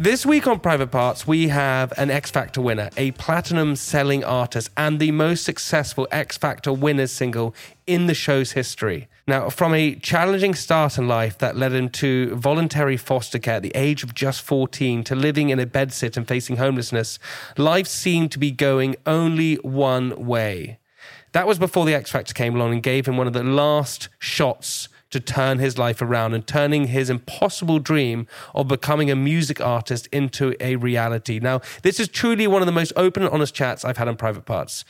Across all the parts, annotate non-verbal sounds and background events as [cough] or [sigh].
This week on Private Parts, we have an X Factor winner, a platinum selling artist, and the most successful X Factor winners single in the show's history. Now, from a challenging start in life that led him to voluntary foster care at the age of just 14 to living in a bedsit and facing homelessness, life seemed to be going only one way. That was before the X Factor came along and gave him one of the last shots to turn his life around and turning his impossible dream of becoming a music artist into a reality. Now, this is truly one of the most open and honest chats I've had on private parts.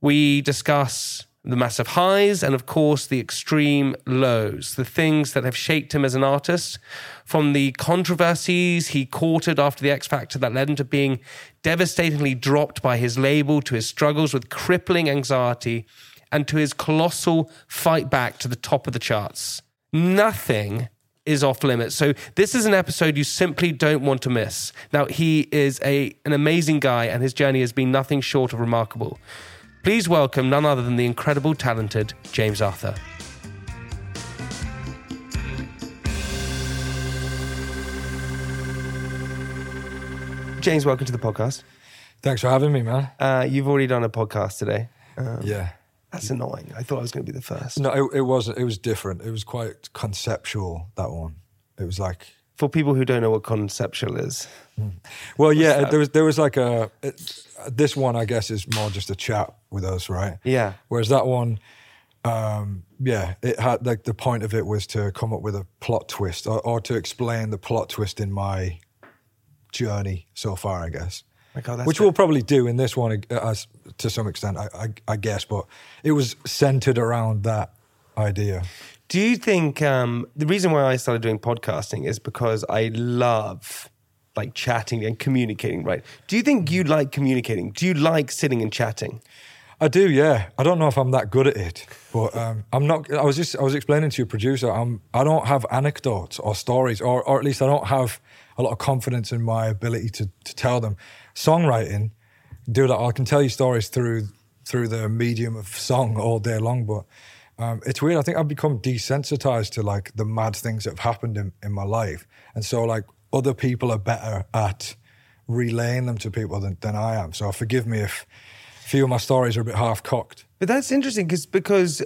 We discuss the massive highs and, of course, the extreme lows, the things that have shaped him as an artist, from the controversies he courted after the X Factor that led him to being devastatingly dropped by his label, to his struggles with crippling anxiety, and to his colossal fight back to the top of the charts. Nothing is off limits. So this is an episode you simply don't want to miss. Now he is a an amazing guy and his journey has been nothing short of remarkable. Please welcome none other than the incredible talented James Arthur. James, welcome to the podcast. Thanks for having me, man. Uh, you've already done a podcast today. yeah. That's annoying. I thought I was going to be the first. No, it, it wasn't. It was different. It was quite conceptual, that one. It was like, For people who don't know what conceptual is, well, yeah, there was, there was like a, it, this one, I guess, is more just a chat with us, right? yeah, Whereas that one, um, yeah, it had like the point of it was to come up with a plot twist or, or to explain the plot twist in my journey so far, I guess. Like, oh, Which the- we'll probably do in this one uh, as to some extent, I, I, I guess. But it was centered around that idea. Do you think um, the reason why I started doing podcasting is because I love like chatting and communicating, right? Do you think you like communicating? Do you like sitting and chatting? I do, yeah. I don't know if I'm that good at it, but um, I'm not. I was just I was explaining to your producer. I'm. I don't have anecdotes or stories, or or at least I don't have a lot of confidence in my ability to to tell them. Songwriting, do that. I can tell you stories through through the medium of song all day long, but. Um, it's weird. I think I've become desensitized to like the mad things that have happened in, in my life, and so like other people are better at relaying them to people than, than I am. So forgive me if few of my stories are a bit half cocked. But that's interesting because because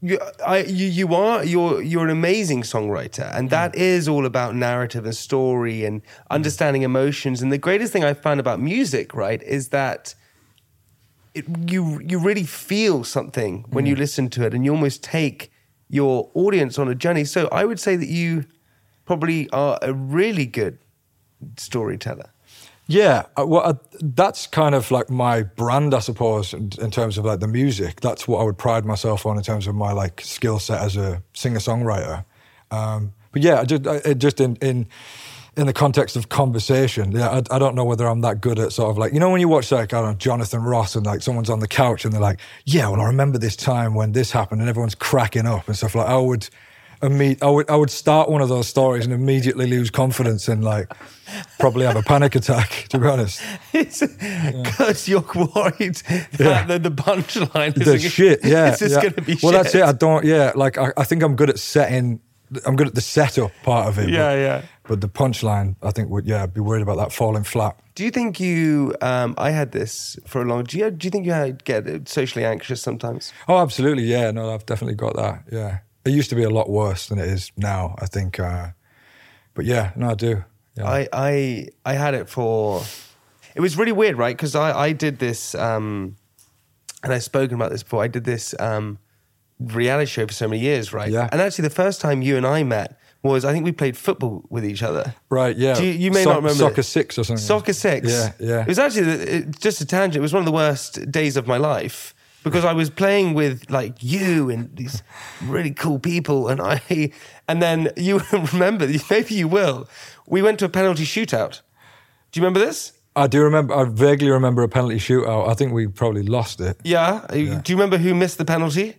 you, I, you you are you're you're an amazing songwriter, and that mm. is all about narrative and story and mm. understanding emotions. And the greatest thing I found about music, right, is that it, you you really feel something when you mm. listen to it, and you almost take your audience on a journey. So I would say that you probably are a really good storyteller. Yeah, uh, well, uh, that's kind of like my brand, I suppose, in, in terms of like the music. That's what I would pride myself on in terms of my like skill set as a singer songwriter. Um, but yeah, I just I, just in in in the context of conversation, yeah, I, I don't know whether I'm that good at sort of like you know when you watch like I don't know Jonathan Ross and like someone's on the couch and they're like, yeah, well I remember this time when this happened and everyone's cracking up and stuff like I would. Imme- I would I would start one of those stories and immediately lose confidence and like probably have a panic attack. To be honest, [laughs] because you're worried that the, the punchline [laughs] is the shit. Yeah, It's just yeah. going to be well. shit. That's it. I don't. Yeah, like I, I think I'm good at setting. I'm good at the setup part of it. Yeah, but, yeah. but the punchline, I think, would yeah, I'd be worried about that falling flat. Do you think you? Um, I had this for a long. Do you? Do you think you had, get socially anxious sometimes? Oh, absolutely, yeah. No, I've definitely got that. Yeah, it used to be a lot worse than it is now. I think, uh, but yeah, no, I do. Yeah. I I I had it for. It was really weird, right? Because I I did this, um, and I've spoken about this before. I did this um, reality show for so many years, right? Yeah. And actually, the first time you and I met was I think we played football with each other. right, yeah. You, you may So- not remember soccer it. six or something. Soccer six. Yeah, yeah. It was actually it, just a tangent. It was one of the worst days of my life because I was playing with like you and these really cool people, and I, and then you [laughs] remember, maybe you will. We went to a penalty shootout. Do you remember this? I do remember. I vaguely remember a penalty shootout. I think we probably lost it. Yeah. Do you remember who missed the penalty?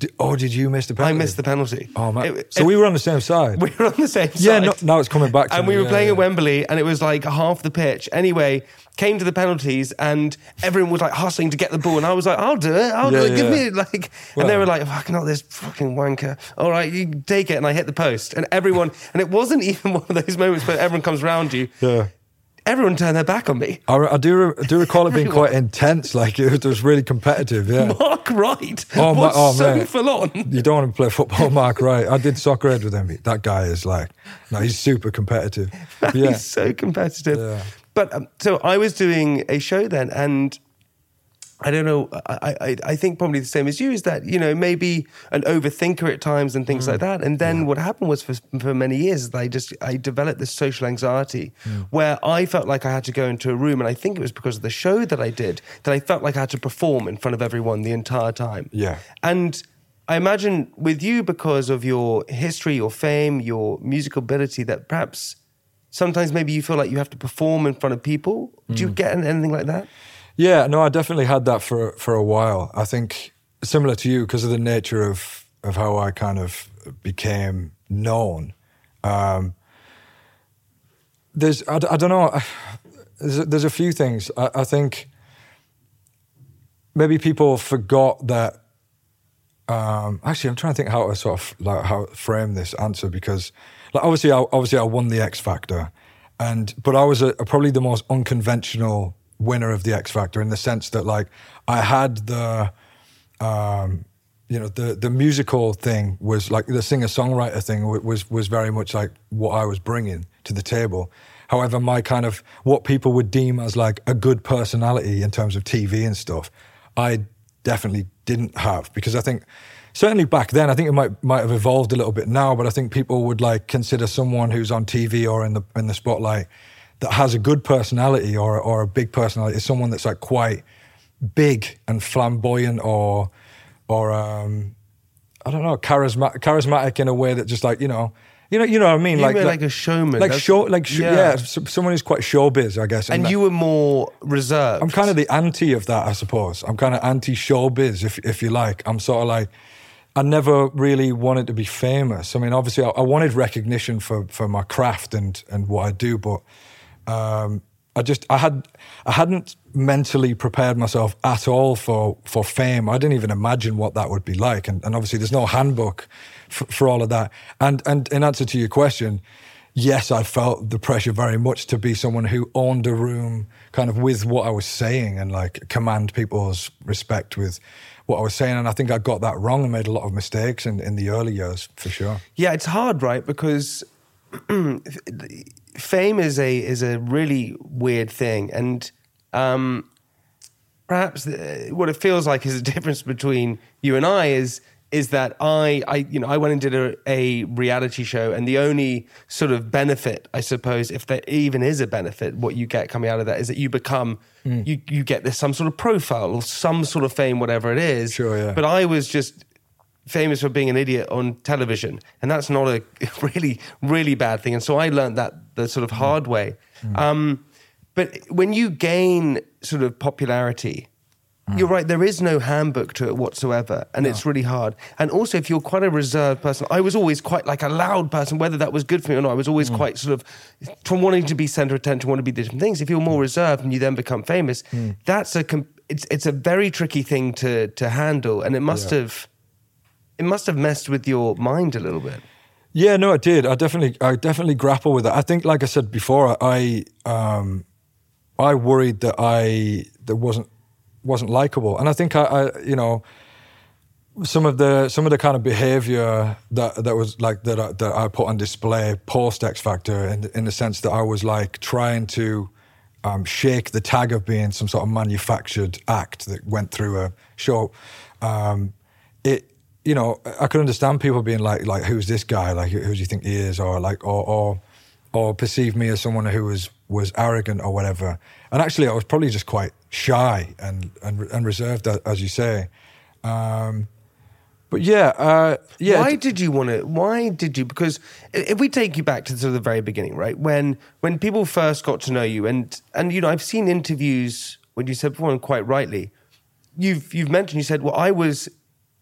Di- oh, did you miss the penalty? I missed the penalty. Oh man! It- so it- [laughs] we were on the same side. we were on the same side. Yeah, no- now it's coming back to and me, we were yeah, playing yeah. at Wembley, and it was like half the pitch. Anyway, came to the penalties, and everyone was like hustling to get the ball, and I was like, "I'll do it, I'll Yeah, do it, give me it." Like, and they were like, "Fucking not this fucking wanker." All right, you take it, and I hit the post, and everyone, and it wasn't [laughs] even one of those moments where everyone comes around you. yeah. Everyone turned their back on me. I, I do. I do recall it being [laughs] quite intense. Like it was, it was really competitive. Yeah. Mark Wright Oh, my- was oh, so man. full on. You don't want to play football, Mark. Right? I did Soccer Aid with him. That guy is like, no, he's super competitive. [laughs] Yeah. He's so competitive. Yeah. But um, so I was doing a show then, and I don't know. I, I, I think probably the same as you is that you know maybe an overthinker at times and things like mm. that. And then what happened was for for many years that I just I developed this social anxiety mm. where I felt like I had to go into a room, and I think it was because of the show that I did that I felt like I had to perform in front of everyone the entire time. Yeah. And I imagine with you, because of your history, your fame, your musical ability, that perhaps sometimes maybe you feel like you have to perform in front of people. Do you mm. get anything like that? Yeah, no, I definitely had that for for a while. I think similar to you because of the nature of of how I kind of became known. Um, there's I, I don't know. There's a, there's a few things. I, I think maybe people forgot that. Um, actually, I'm trying to think how to sort of like how frame this answer because, like, obviously, I, obviously, I won the X Factor, and but I was a, probably the most unconventional winner of the X Factor in the sense that like I had the, um, you know, the the musical thing was like the singer songwriter thing was was very much like what I was bringing to the table. However, my kind of what people would deem as like a good personality in terms of TV and stuff, I definitely didn't have because I think certainly back then I think it might might have evolved a little bit now, but I think people would like consider someone who's on TV or in the in the spotlight that has a good personality or or a big personality is someone that's like quite big and flamboyant or or um I don't know charismatic charismatic in a way that just like you know you know you know what I mean You like were like a showman. like That's- show like sh- yeah. yeah, someone who's quite showbiz I guess And that- you were more reserved. I'm kind of the anti of that, I suppose. I'm kind of anti showbiz, if if you like. I'm sort of like, I never really wanted to be famous. I mean, obviously, I, I wanted recognition for for my craft and and what I do, but um, I just I had I hadn't mentally prepared myself at all for for fame. I didn't even imagine what that would be like, and, and obviously, there's no handbook for, for all of that. And and in answer to your question yes, I felt the pressure very much to be someone who owned a room kind of with what I was saying and like command people's respect with what I was saying. And I think I got that wrong and made a lot of mistakes in, in the early years for sure. Yeah, it's hard, right? Because [clears throat] fame is a is a really weird thing, and um, perhaps the, what it feels like is a [laughs] difference between you and I is is that I I you know I went and did a, a reality show, and the only sort of benefit, I suppose, if there even is a benefit, what you get coming out of that is that you become you you get this some sort of profile or some sort of fame, whatever it is. Sure, yeah. But I was just famous for being an idiot on television, and that's not a [laughs] really, really bad thing. And so I learned that the sort of hard mm. way. Mm. Um, but when you gain sort of popularity, mm. you're right. There is no handbook to it whatsoever, and it's really hard. And also, if you're quite a reserved person, I was always quite like a loud person. Whether that was good for me or not, I was always quite sort of from wanting to be center of attention, want to be different things. If you're more reserved and you then become famous, that's a it's it's a very tricky thing to to handle, and it must Yeah. have it must have messed with your mind a little bit. Yeah, no, I did. I definitely, I definitely grapple with that. I think, like I said before, I, um, I worried that I that wasn't wasn't likable, and I think I, I, you know, some of the some of the kind of behavior that that was like that I, that I put on display post X Factor, in in the sense that I was like trying to um, shake the tag of being some sort of manufactured act that went through a show. Um, it you know, I could understand people being like, like, who's this guy? Like, who, who do you think he is? Or like, or, or, or perceive me as someone who was was arrogant or whatever. And actually, I was probably just quite shy and and, and reserved, as you say. Um, but yeah, uh, yeah. Why did you want to? Why did you? Because if we take you back to sort of the very beginning, right when when people first got to know you, and and you know, I've seen interviews when you said before, and quite rightly, you've you've mentioned you said, well, I was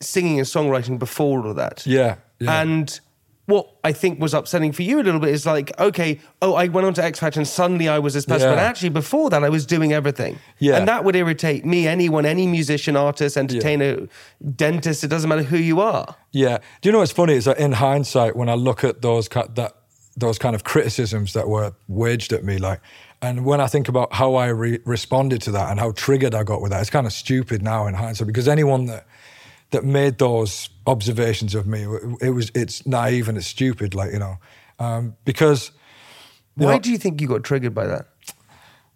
singing and songwriting before all of that. Yeah, yeah. And what I think was upsetting for you a little bit is like, okay, oh, I went on to X Factor and suddenly I was this person. Yeah. But actually, before that, I was doing everything. Yeah. And that would irritate me, anyone, any musician, artist, entertainer, dentist, it doesn't matter who you are. Yeah. Do you know what's funny is that in hindsight, when I look at those that those kind of criticisms that were waged at me, like, and when I think about how I re- responded to that and how triggered I got with that, it's kind of stupid now in hindsight because anyone that that made those observations of me, it was it's naive and it's stupid, like you know, um, because Why know, do you think you got triggered by that?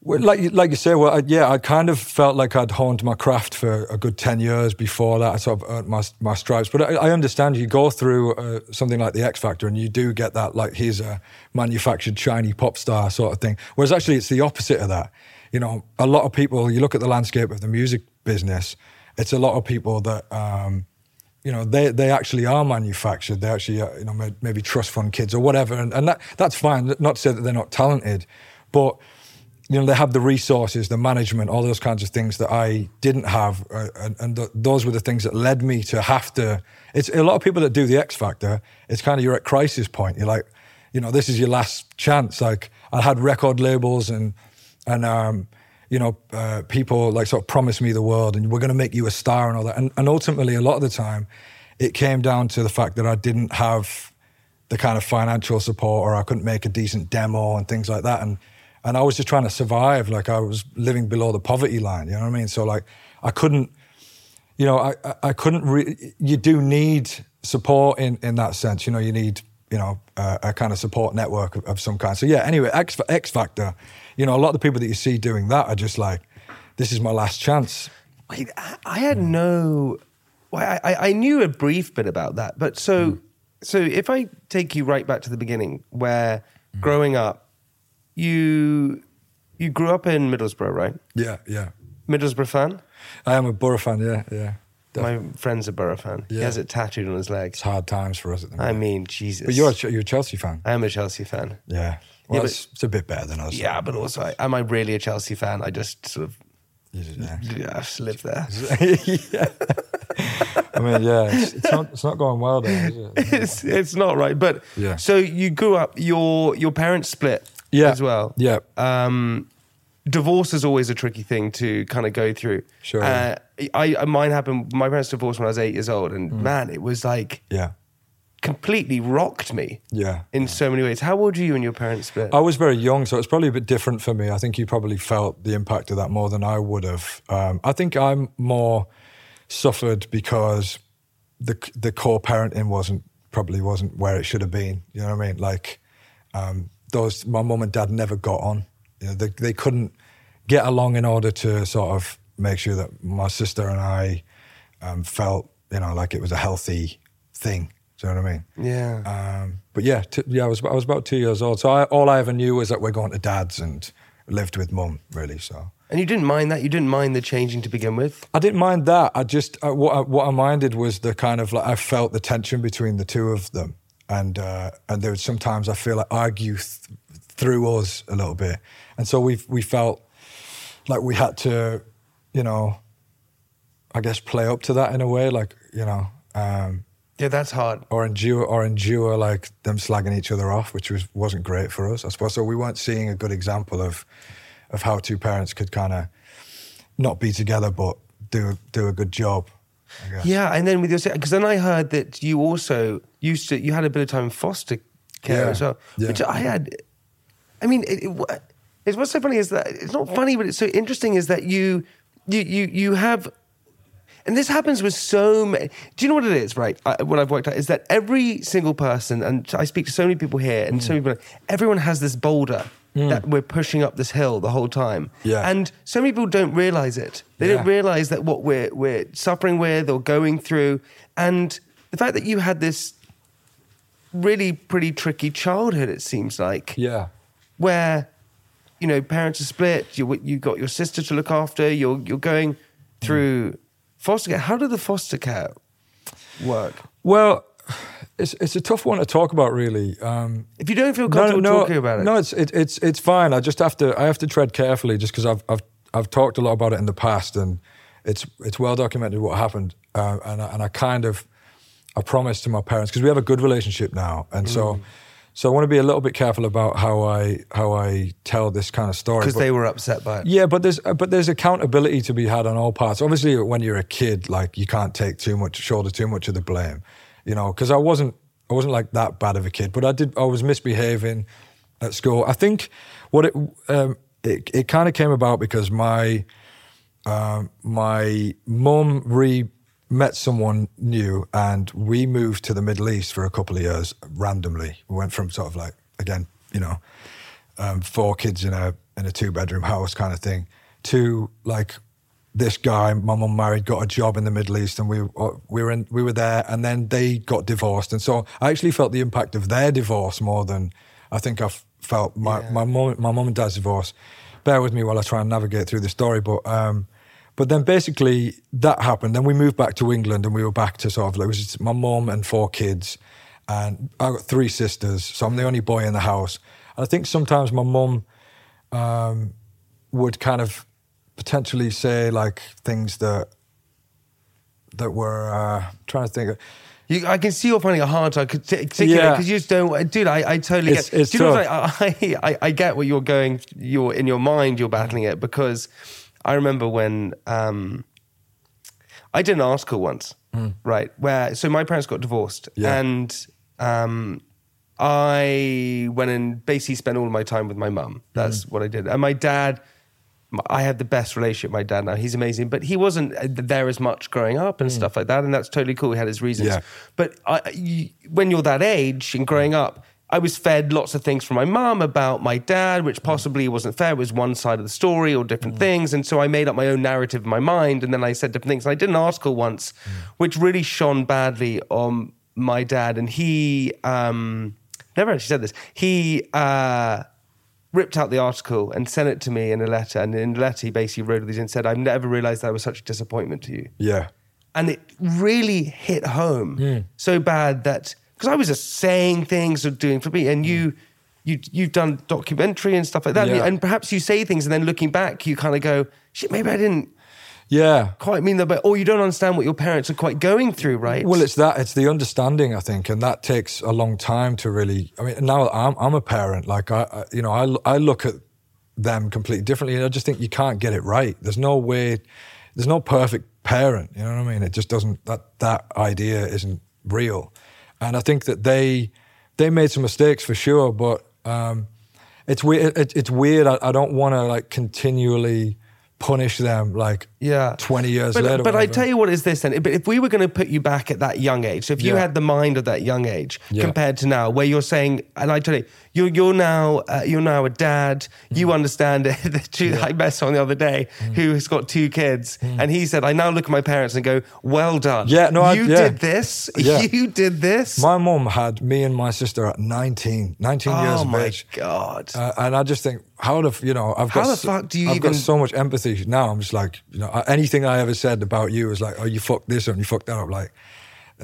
well, like you- like you say, well, I, yeah, I kind of felt like I'd honed my craft for a good ten years before that. I sort of earned my my stripes, but I, I understand you go through uh, something like the X Factor, and you do get that like he's a manufactured shiny pop star sort of thing. Whereas actually, it's the opposite of that. You know, a lot of people. You look at the landscape of the music business. It's a lot of people that. Um, you know, they, they actually are manufactured. They actually, uh, you know, maybe trust fund kids or whatever, and, and that that's fine. Not to say that they're not talented, but you know, they have the resources, the management, all those kinds of things that I didn't have, uh, and, and th- those were the things that led me to have to. It's a lot of people that do the X Factor. It's kind of you're at crisis point. You're like, you know, this is your last chance. Like I had record labels and and um, you know, uh, people like sort of promised me the world and we're going to make you a star and all that. And, and ultimately, a lot of the time, it came down to the fact that I didn't have the kind of financial support or I couldn't make a decent demo and things like that. And and I was just trying to survive. Like I was living below the poverty line. You know what I mean? So like I couldn't, you know, I I- couldn't. Re- you do need support in in that sense. You know, you need you know a, a kind of support network of, of some kind. So yeah. Anyway, X X Factor. You know, a lot of the people that you see doing that are just like, this is my last chance. Wait, I, I had no. Well, I, I knew a brief bit about that, but so hmm. so if I take you right back to the beginning, where hmm. growing up, you you grew up in Middlesbrough, right? Yeah, yeah. Middlesbrough fan. I am a Boro fan. Yeah, yeah. My friend's a Boro fan. He has it tattooed on his leg. It's hard times for us at the moment. I mean, Jesus. but you're a, you're a Chelsea fan. I am a Chelsea fan. Yeah. Well, Yeah, but- it's, a bit better than us. Yeah, but also, I, am I really a Chelsea fan? I just sort of You just- yeah. yeah, I just live there. [laughs] yeah. I mean, yeah, it's, it's not it's not going well there, is it? [laughs] it's it's not right. But Yeah. so you grew up. Your your parents split. Yeah. as well. Yeah. Um, divorce is always a tricky thing to kind of go through. Sure. Uh, I I- mine happened. My parents divorced when I was eight years old, and Mm. man, it was like Yeah, completely rocked me yeah. in so many ways. How old were you when your parents split? I was very young, so it's probably a bit different for me. I think you probably felt the impact of that more than I would have. Um, I think I'm more suffered because the the core parenting wasn't probably wasn't where it should have been. You know what I mean? Like um, those, my mum and dad never got on. You know, they they couldn't get along in order to sort of make sure that my sister and I um, felt you know like it was a healthy thing. Do you know what I mean? yeah. Um, but yeah, t- yeah, I was I was about two years old. So I, all I ever knew was that we're going to dad's and lived with mum really. So and you didn't mind that. You didn't mind the changing to begin with. I didn't mind that. I just uh, what I, what I minded was the kind of like I felt the tension between the two of them, and uh, and there was sometimes I feel like argue th- through us a little bit, and so we we felt like we had to, you know, I guess play up to that in a way, like you know. Um, Yeah, that's hard. or endure or endure like them slagging each other off, which was wasn't great for us, I suppose. So we weren't seeing a good example of of how two parents could kind of not be together but do do a good job. I guess. Yeah, and then with your because then I heard that you also used to you had a bit of time in foster care Yeah, as well, yeah. which I had. I mean, it, it, it's what's so funny is that it's not funny, but it's so interesting is that you you you you have. And this happens with so many. Do you know what it is, right? I, what I've worked out is that every single person, and I speak to so many people here, and Mm. so many people, everyone has this boulder that we're pushing up this hill the whole time. Yeah. And so many people don't realize it. They don't realize that what we're we're suffering with or going through, and the fact that you had this really pretty tricky childhood, it seems like, Yeah. where you know parents are split. You you got your sister to look after. You're you're going through foster care. How did the foster care work? Well, it's it's a tough one to talk about, really. Um, If you don't feel comfortable talking about it, No, it's it, it's it's fine. I just have to I have to tread carefully, just because I've I've I've talked a lot about it in the past, and it's it's well documented what happened, uh, and I, and I kind of I promised to my parents because we have a good relationship now, and Mm. so so I want to be a little bit careful about how I how I tell this kind of story because they were upset by it. yeah, but there's uh, but there's accountability to be had on all parts. Obviously, when you're a kid, like you can't take too much, shoulder too much of the blame, you know. Because I wasn't I wasn't like that bad of a kid, but I did I was misbehaving at school. I think what it um, it, it kind of came about because my um, my mum re met someone new and we moved to the Middle East for a couple of years randomly. We went from sort of like again, you know, um, four kids in a in a two bedroom house kind of thing to like this guy my mum married got a job in the Middle East and we uh, we were in, we were there and then they got divorced and so I actually felt the impact of their divorce more than I think I've felt my my mum my mum and dad's divorce. Bear with me while I try and navigate through the story, but um, but then basically that happened. Then we moved back to England and we were back to sort of like it was my mum and four kids, and I got three sisters, so I'm the only boy in the house. And I think sometimes my mum um, would kind of potentially say like things that that were uh, trying to think. Of, You, I can see you're finding it hard to articulate Yeah. because you just don't, dude. I, I totally It's- get. it's do you know what tough. I, I, I get what you're going. You're in your mind. You're battling it because I remember when um, I did an article once, right? Where so my parents got divorced. Yeah. and um, I went and basically spent all of my time with my mum. That's Hmm. what I did, and my dad. I had the best relationship with my dad now. He's amazing, but he wasn't uh, there as much growing up and stuff like that, and that's totally cool. He had his reasons. Yeah. But I, you, when you're that age and growing up, I was fed lots of things from my mum about my dad, which possibly wasn't fair. It was one side of the story or different things. And so I made up my own narrative in my mind. And then I said different things. And I did an article once, which really shone badly on my dad. And he um, never actually said this. He uh, ripped out the article and sent it to me in a letter. And in the letter, he basically wrote these and said, I've never realized that I was such a disappointment to you yeah, and it really hit home Hmm. so bad that because I was just saying things or doing for me, and you, you, you've done documentary and stuff like that, and-. Yeah. and perhaps you say things, and then looking back, you kind of go, "Shit, maybe I didn't yeah. quite mean that," but or you don't understand what your parents are quite going through, right? Well, it's that it's the understanding, I think, and that takes a long time to really. I mean, now I'm I'm a parent. Like I, I you know, I I look at them completely differently, and I just think you can't get it right. There's no way. There's no perfect parent. You know what I mean? It just doesn't. That that idea isn't real, and I think that they they made some mistakes for sure, but um, it's weird. It, it's weird. I, I don't want to like continually punish them like yeah 20 years but, later. But I tell you what is this then? But if we were going to put you back at that young age, so if you Yeah. had the mind of that young age Yeah. compared to now, where you're saying, and I tell you, you're you're now uh, you're now a dad. Mm. You understand it. [laughs] the truth. I met someone the other day who has got two kids, and he said, I now look at my parents and go, well done. Mm. Yeah, no, I- you yeah. did this. [laughs] Yeah. You did this. My mom had me and my sister at 19, 19 years oh of my age. god. Uh, and I just think, how the, you know, I've got, How the fuck do you I've even- got so much empathy now. I'm just like, you know, anything I ever said about you was like, oh, you fucked this up and you fucked that up. Like,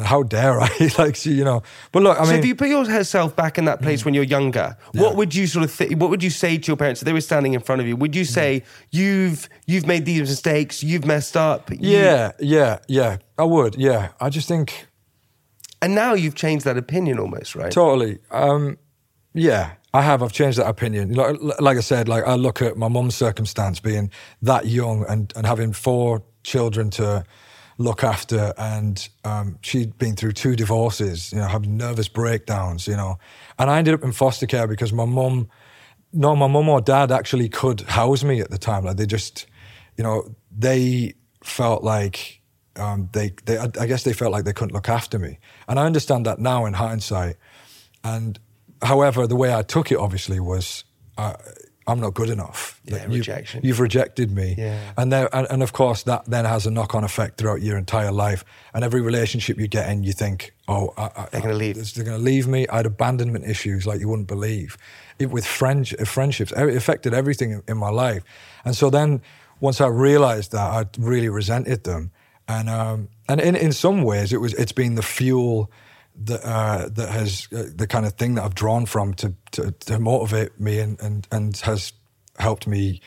how dare I? [laughs] like, you know, but look, I so mean, if you put yourself back in that place when you're younger, what would you sort of th- what would you say to your parents if they were standing in front of you? Would you say you've you've made these mistakes, you've messed up, you- yeah, yeah, yeah, I would. Yeah. I just think and now you've changed that opinion almost, right? totally. Um, yeah, I have. I've changed that opinion. Like, like I said, like I look at my mum's circumstance being that young and, and having four children to look after, and um, she'd been through two divorces, you know, having nervous breakdowns, you know, and I ended up in foster care because my mum, no, my mum or dad actually could house me at the time. Like they just, you know, they felt like um, they, they, I guess they felt like they couldn't look after me, and I understand that now in hindsight. And however, the way I took it obviously was. Uh, I'm not good enough. Yeah, you, rejection. You've rejected me. Yeah. And, there, and, and of course, that then has a knock on effect throughout your entire life. And every relationship you get in, you think, oh, I, I, They're gonna leave. They're going to leave me. I had abandonment issues like you wouldn't believe. It, with friend, friendships, it affected everything in, in my life. And so then once I realized that, I really resented them. And, um, and in, in some ways, it was, it's been the fuel that uh, that has uh, the kind of thing that I've drawn from to to, to motivate me and, and and has helped me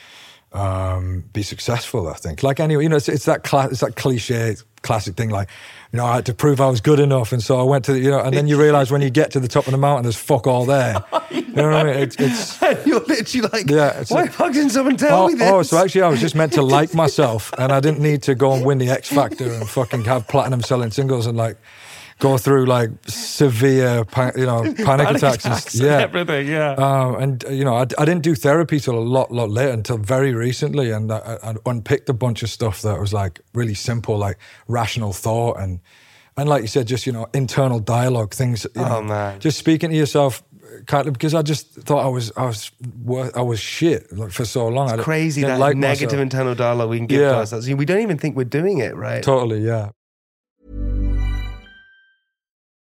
um, be successful. I think, like anyway, you know, it's, it's that cla- it's that cliche classic thing, like you know, I had to prove I was good enough, and so I went to the, you know, and then you [laughs] realize when you get to the top of the mountain, there's fuck all there. [laughs] You know what I mean? It's, it's [laughs] You're literally like, Yeah, why a- fuck didn't someone tell Oh, me this? oh, so actually, I was just meant to like myself, and I didn't need to go and win the X Factor and fucking have platinum selling singles and like go through like severe, pa- you know, [laughs] panic, Panic attacks. attacks and, and yeah, everything, yeah. Um, and you know, I, I didn't do therapy till a lot, lot later, until very recently, and I, I unpicked a bunch of stuff that was like really simple, like rational thought and. And like you said, just you know, internal dialogue, things. You Oh, know, man. just speaking to yourself, because I just thought I was, I was, I was shit like, for so long. I didn't- Crazy that like negative myself. internal dialogue we can give Yeah. to ourselves. We don't even think we're doing it, right? Totally, yeah.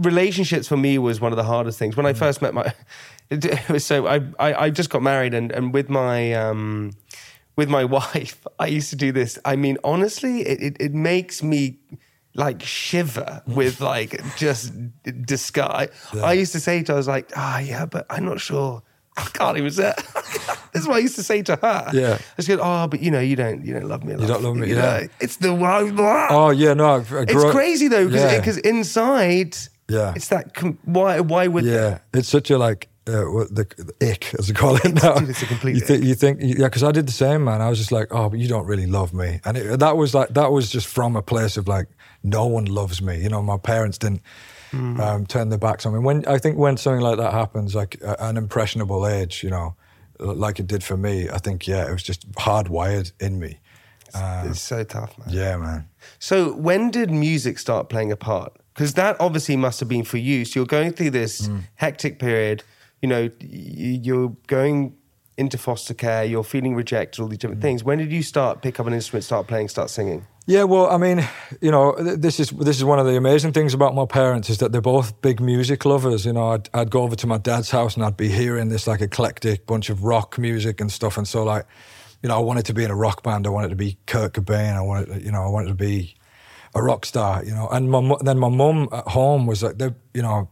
Relationships for me was one of the hardest things. When I first met my, [laughs] it, was so I, I I just got married and and with my um with my [laughs] wife I used to do this. I mean honestly, it it, it makes me like shiver with like just disgust. I, I used to say to her, I was like, ah yeah, but I'm not sure. I can't even say. [laughs] this is what I used to say to her. Yeah. I just go, oh, but you know, you don't, you don't love me. Enough. You don't love me, You yeah. know, It's the one. blah. Oh yeah, no. It's crazy though, because yeah, inside, Yeah. it's that. Com- why? Why would? yeah, it's such a like uh, what the, the ick as they call it [laughs] now. Dude, it's a complete you, ick. you think yeah, because I did the same, man. I was just like, oh, but you don't really love me, and it, that was like that was just from a place of like no one loves me. You know, my parents didn't. Hmm. Um, turn their backs on me. When I think when something like that happens, like uh, an impressionable age, you know, like it did for me, I think yeah, it was just hardwired in me. it's so tough, man. Yeah, man. So when did music start playing a part? Because that obviously must have been for you. So you're going through this Mm. hectic period. You know, you're going into foster care. You're feeling rejected. All these Mm. different things. When did you start pick up an instrument, start playing, start singing? Yeah, well, I mean, you know, this is this is one of the amazing things about my parents is that they're both big music lovers. You know, I'd, I'd go over to my dad's house and I'd be hearing this like eclectic bunch of rock music and stuff, and so like, you know, I wanted to be in a rock band. I wanted to be Kurt Cobain. I wanted, you know, I wanted to be a rock star. You know, and my then my mum at home was like, you know,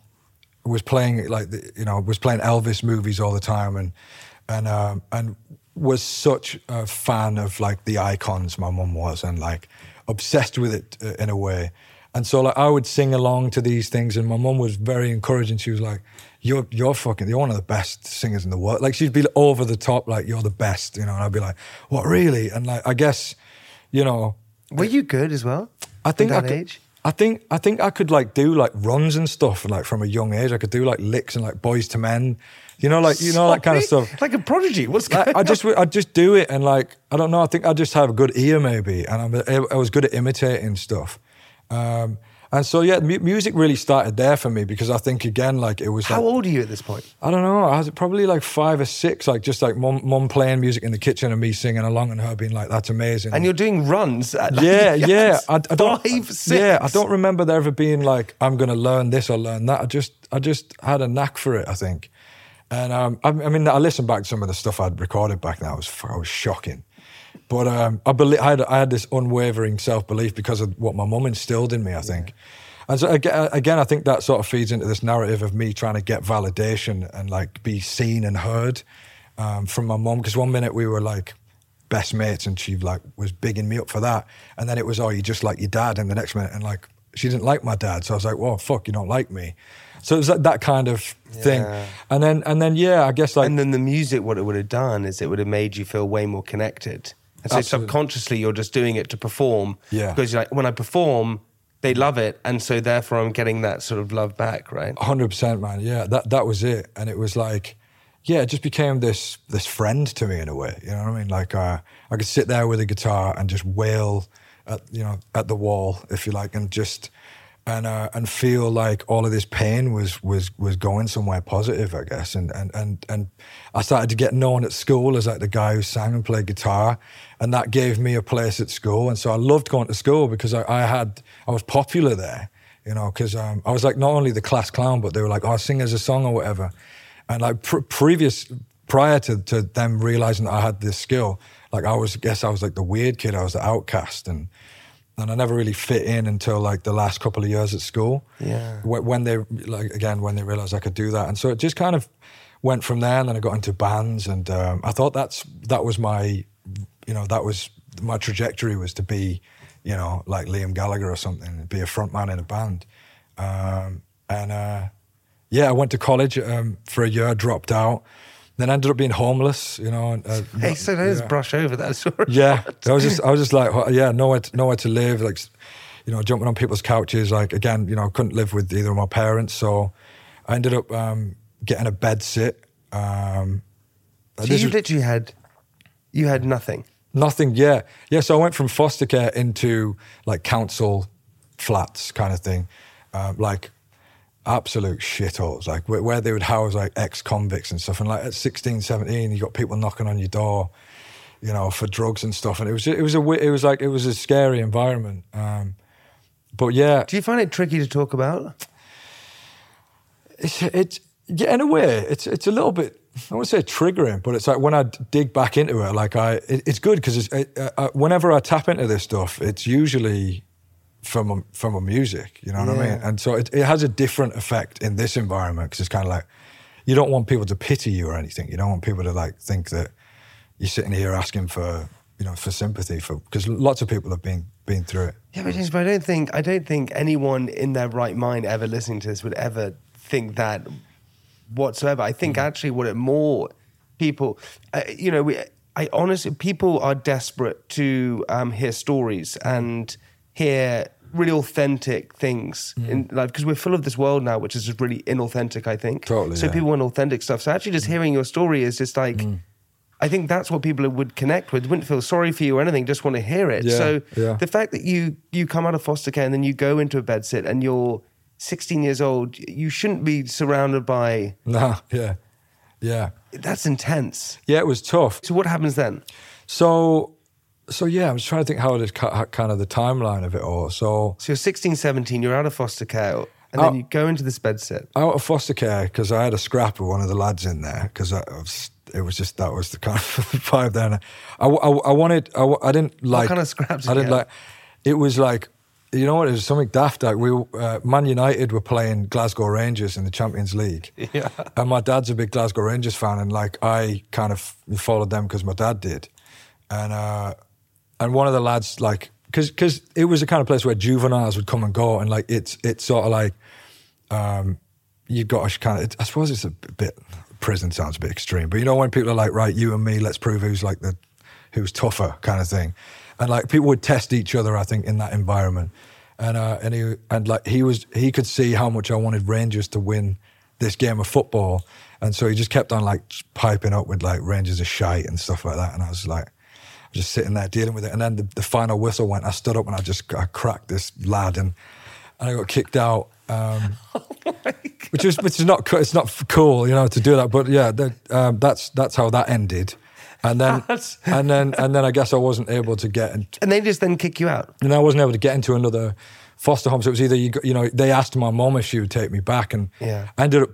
was playing like the, you know was playing Elvis movies all the time and and um, and was such a fan of like the icons my mum was and like obsessed with it uh, in a way. And so like I would sing along to these things and my mum was very encouraging. She was like, you're, you're fucking, you're one of the best singers in the world. Like she'd be over the top, like you're the best, you know, and I'd be like, what really? And like, I guess, you know, Were you good as well? I think at I could, age. I think I think I could like do like runs and stuff like from a young age. I could do like licks and like Boyz II Men, you know, like you know that kind of stuff. Like a prodigy. What's going I, I just I just do it and like I don't know. I think I just have a good ear maybe, and I'm, I was good at imitating stuff. Um, and so yeah, mu- music really started there for me because I think again like it was How like, old are you at this point? I don't know. I was probably like five or six, like just like mom, mum playing music in the kitchen and me singing along and her being like, "That's amazing." And you're doing runs at like, yeah, [laughs] yes, yeah. I, I don't. Five, six. Yeah, I don't remember there ever being like, I'm going to learn this or learn that. I just, I just had a knack for it. I think, and um, I, I mean, I listened back to some of the stuff I'd recorded back then. I was, I was shocking. But um, I believe I had, I had this unwavering self belief because of what my mum instilled in me. I think. And so aga- again, I think that sort of feeds into this narrative of me trying to get validation and like be seen and heard um, from my mum. Because one minute we were like best mates, and she like was bigging me up for that, and then it was oh you just like your dad, and the next minute, and like she didn't like my dad, so I was like, well fuck, you don't like me. So it was that, that kind of thing, Yeah. and then and then yeah, I guess like and then the music, what it would have done is it would have made you feel way more connected. And so Absolutely. subconsciously, you're just doing it to perform. Yeah. Because you're like, when I perform, they love it, and so therefore I'm getting that sort of love back, right? hundred percent, man. Yeah, that that was it, and it was like, yeah, it just became this this friend to me in a way. You know what I mean? Like, uh, I could sit there with a guitar and just wail at you know at the wall, if you like, and just and uh, and feel like all of this pain was was was going somewhere positive, I guess. And and and and I started to get known at school as like the guy who sang and played guitar, and that gave me a place at school. And so I loved going to school because I, I had I was popular there you know, because um, I was like not only the class clown, but they were like, "Oh, sing us a song or whatever." And like pr- previous, prior to, to them realizing that I had this skill, like I was, guess I was like the weird kid, I was the outcast, and and I never really fit in until like the last couple of years at school. Yeah. When they like again when they realized I could do that, and so it just kind of went from there. And then I got into bands, and um, I thought that's that was my, you know, that was my trajectory was to be, you know, like Liam Gallagher or something, be a frontman in a band. Um, and uh, yeah, I went to college um, for a year, dropped out, then ended up being homeless. You know. And, uh, Hey, so let's yeah. brush over that story. [laughs] Yeah, I was just, I was just like, yeah, nowhere, to, nowhere to live. Like, you know, jumping on people's couches. Like, again, you know, I couldn't live with either of my parents, so I ended up um, getting a bed sit. Um, So you was- literally had, you had nothing. Nothing, yeah. Yeah, so I went from foster care into like council flats kind of thing. Um, like absolute shitholes, like where, where they would house like ex convicts and stuff. And like at 16, 17, you got people knocking on your door, you know, for drugs and stuff. And it was, it was a, it was like, it was a scary environment. Um, but yeah, Do you find it tricky to talk about? it's it's yeah, in a way, it's it's a little bit. I wouldn't say triggering, but it's like when I dig back into it, like I, it, it's good because it, uh, uh, whenever I tap into this stuff, it's usually from a, from a music. You know what I mean? And so it, it has a different effect in this environment because it's kind of like you don't want people to pity you or anything. You don't want people to like think that you're sitting here asking for you know for sympathy for because lots of people have been been through it. Yeah, but, James, but I don't think I don't think anyone in their right mind ever listening to this would ever think that whatsoever. I think actually what it more people, uh, you know, we, I honestly people are desperate to um, hear stories and hear really authentic things hmm. in life because we're full of this world now which is just really inauthentic i think Totally, so yeah. people want authentic stuff so actually just hmm. hearing your story is just like hmm. I think that's what people would connect with. Wouldn't feel sorry for you or anything. Just want to hear it. Yeah, so yeah. the fact that you you come out of foster care and then you go into a bed sit and you're 16 years old, you shouldn't be surrounded by. [laughs] Nah, yeah, yeah, That's intense. yeah. It was tough. So what happens then? So, so yeah, I was trying to think how it is kind of the timeline of it all. So, So you're 16, 17. You're out of foster care, and then Oh. you go into this bed sit. out of foster care because I had a scrap with one of the lads in there because it was just that was the kind of [laughs] vibe there. I, I, I wanted I, I didn't like What kind of scraps I didn't like. It was like you know what? It was something daft. Like we, uh, Man United were playing Glasgow Rangers in the Champions League, [laughs] Yeah. and my dad's a big Glasgow Rangers fan, and like I kind of followed them because my dad did, and uh, and one of the lads like because because it was the kind of place where juveniles would come and go, and like it's it's sort of like um, you've got to kind of. I suppose it's a bit prison sounds a bit extreme, but you know when people are like, right, you and me, let's prove who's like the who's tougher kind of thing, and like people would test each other. I think in that environment, and uh, and he and like he was he could see how much I wanted Rangers to win this game of football, and so he just kept on like piping up with like Rangers are shite and stuff like that, and I was like. Just sitting there dealing with it, and then the, the final whistle went. I stood up and I just I cracked this lad, and, and I got kicked out. Um, [laughs] which is which is not it's not cool, you know, to do that. But yeah, that, um, that's that's how that ended. And then [laughs] and then and then I guess I wasn't able to get, in, And they just then kick you out. and I wasn't able to get into another foster home. So it was either you, you know they asked my mom if she would take me back, and Yeah. I ended up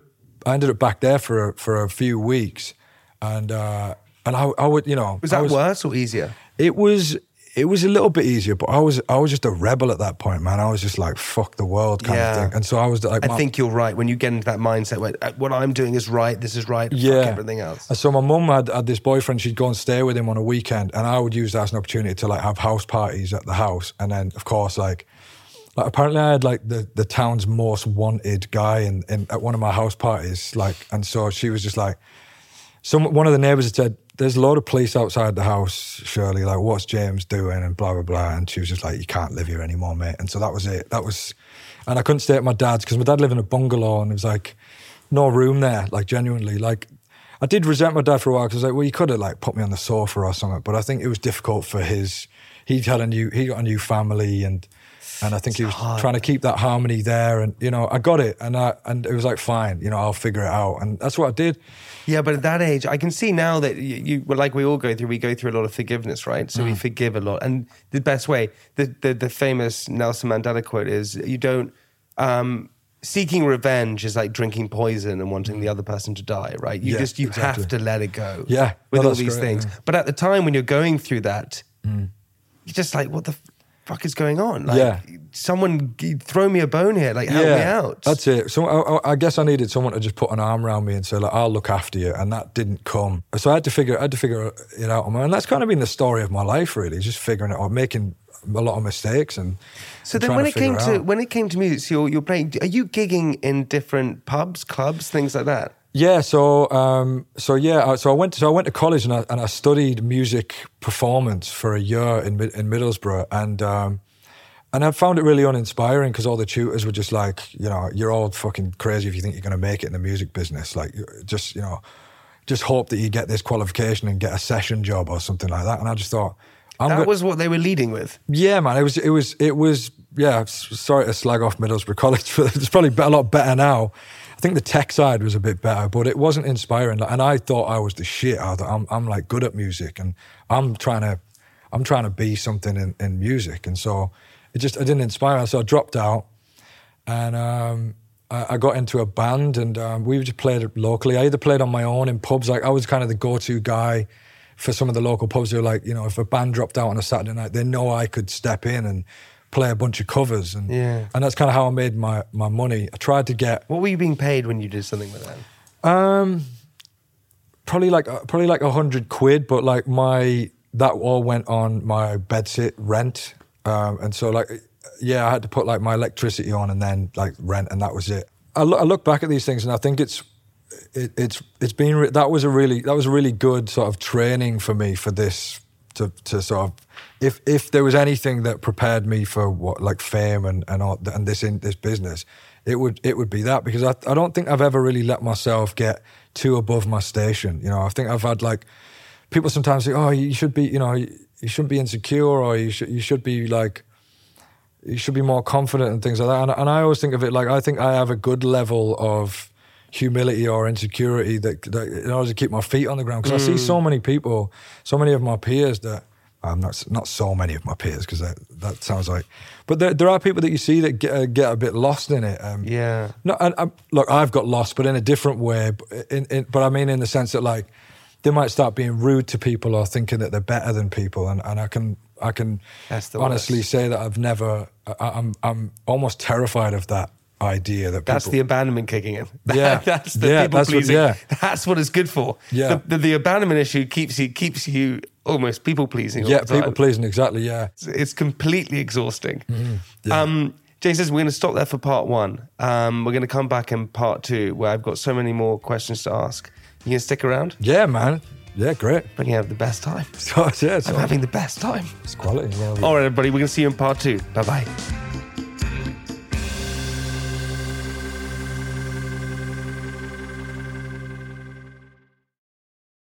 I ended up back there for a, for a few weeks, and uh, and I, I would you know Was that worse or easier? it was it was a little bit easier, but I was I was just a rebel at that point, man. I was just like fuck the world kind Yeah. of thing, and so I was like, I think you're right. When you get into that mindset where uh, what I'm doing is right, this is right, yeah, fuck everything else. And so my mum had, had this boyfriend. She'd go and stay with him on a weekend, and I would use that as an opportunity to like have house parties at the house, and then of course like. Like apparently, I had like the, the town's most wanted guy in, in at one of my house parties. Like, and so she was just like, some one of the neighbors had said, "There's a lot of police outside the house, Shirley. Like, what's James doing?" And blah blah blah. And she was just like, "You can't live here anymore, mate." And so that was it. That was, and I couldn't stay at my dad's because my dad lived in a bungalow, and it was like no room there. Like genuinely, like I did resent my dad for a while because like, well, he could have like put me on the sofa or something. But I think it was difficult for his. He had a new. He got a new family and. And I think he was trying to keep that harmony there, and you know, I got it, and I, and it was like, fine, you know, I'll figure it out, and that's what I did. Yeah, but at that age, I can see now that you, you well, like we all go through, we go through a lot of forgiveness, right? So Mm. we forgive a lot. And the best way, the, the, the famous Nelson Mandela quote is you don't, um, seeking revenge is like drinking poison and wanting the other person to die, right? You Mm. Yeah, just, you exactly. have to let it go. Yeah, With no, all these great, things. yeah. Mm. But at the time when you're going through that, you're just like, what the fuck is going on? Like, Yeah. someone g- throw me a bone here, like help me out. That's it. So I, I- guess I needed someone to just put an arm around me and say, like, I'll look after you. And that didn't come. So I had to figure, I had to figure it out on my own. And that's kind of been the story of my life, really, just figuring it out, making a lot of mistakes and. So then, when it came figure to when it came to music, so you're, you're playing. Are you gigging in different pubs, clubs, things like that? Yeah, so um, so yeah, so I went so I went to college and I, and I studied music performance for a year in in Middlesbrough and um, and I found it really uninspiring because all the tutors were just like, you know, you're all fucking crazy if you think you're going to make it in the music business. Like, just you know, just hope that you get this qualification and get a session job or something like that. And I just thought, I'm that go- was what they were leading with. yeah, man. It was, it was, it was. Yeah, sorry to slag off Middlesbrough [laughs] College, but it's probably a lot better now. Think the tech side was a bit better, but it wasn't inspiring. And I thought I was the shit. I thought I'm, I'm like good at music, and I'm trying to, I'm trying to be something in, in music, and so it just, I didn't inspire. So I dropped out, and um, I, I got into a band, and um, we just played locally. I either played on my own in pubs, like I was kind of the go-to guy for some of the local pubs. Who were like, you know, if a band dropped out on a Saturday night, they know I could step in and play a bunch of covers, and Yeah. and that's kind of how I made my my money. I tried to get What were you being paid when you did something like that? um, probably like uh, probably like a hundred quid, but like my that all went on my bedsit rent, um, and so like yeah, I had to put like my electricity on and then like rent, and that was it. I, look I look back at these things and I think it's it, it's it's been re- that was a really that was a really good sort of training for me for this to to sort of if if there was anything that prepared me for what like fame and and all, and this in this business it would it would be that because I I don't think I've ever really let myself get too above my station you know I think I've had like people sometimes say oh you should be you know you, you shouldn't be insecure or you should you should be like you should be more confident and things like that. And, and I always think of it like I think I have a good level of humility or insecurity that, that in order to keep my feet on the ground. Because I see mm. so many people, so many of my peers that I'm not not so many of my peers because that, that sounds like, but there, there are people that you see that get, uh, get a bit lost in it. Um, Yeah. no, and um, look, I've got lost, but in a different way. But, in, in, but I mean, in the sense that like they might start being rude to people or thinking that they're better than people, and, and I can I can honestly worst. say that I've never. I, I'm I'm almost terrified of that idea that That's the abandonment kicking in. [laughs] Yeah. that's the Yeah, people that's what- pleasing. yeah. [laughs] That's what it's good for. Yeah. The, the, the abandonment issue keeps you keeps you almost people pleasing. yeah people pleasing exactly yeah It's, it's completely exhausting. Mm-hmm. yeah. Um, Jay says we're going to stop there for part one. Um, we're going to come back in part two where I've got so many more questions to ask. You can stick around. yeah man yeah great We're going have the best time. [laughs] yeah, I'm having the best time. it's quality well, All right, everybody. We're going to see you in part two. Bye bye.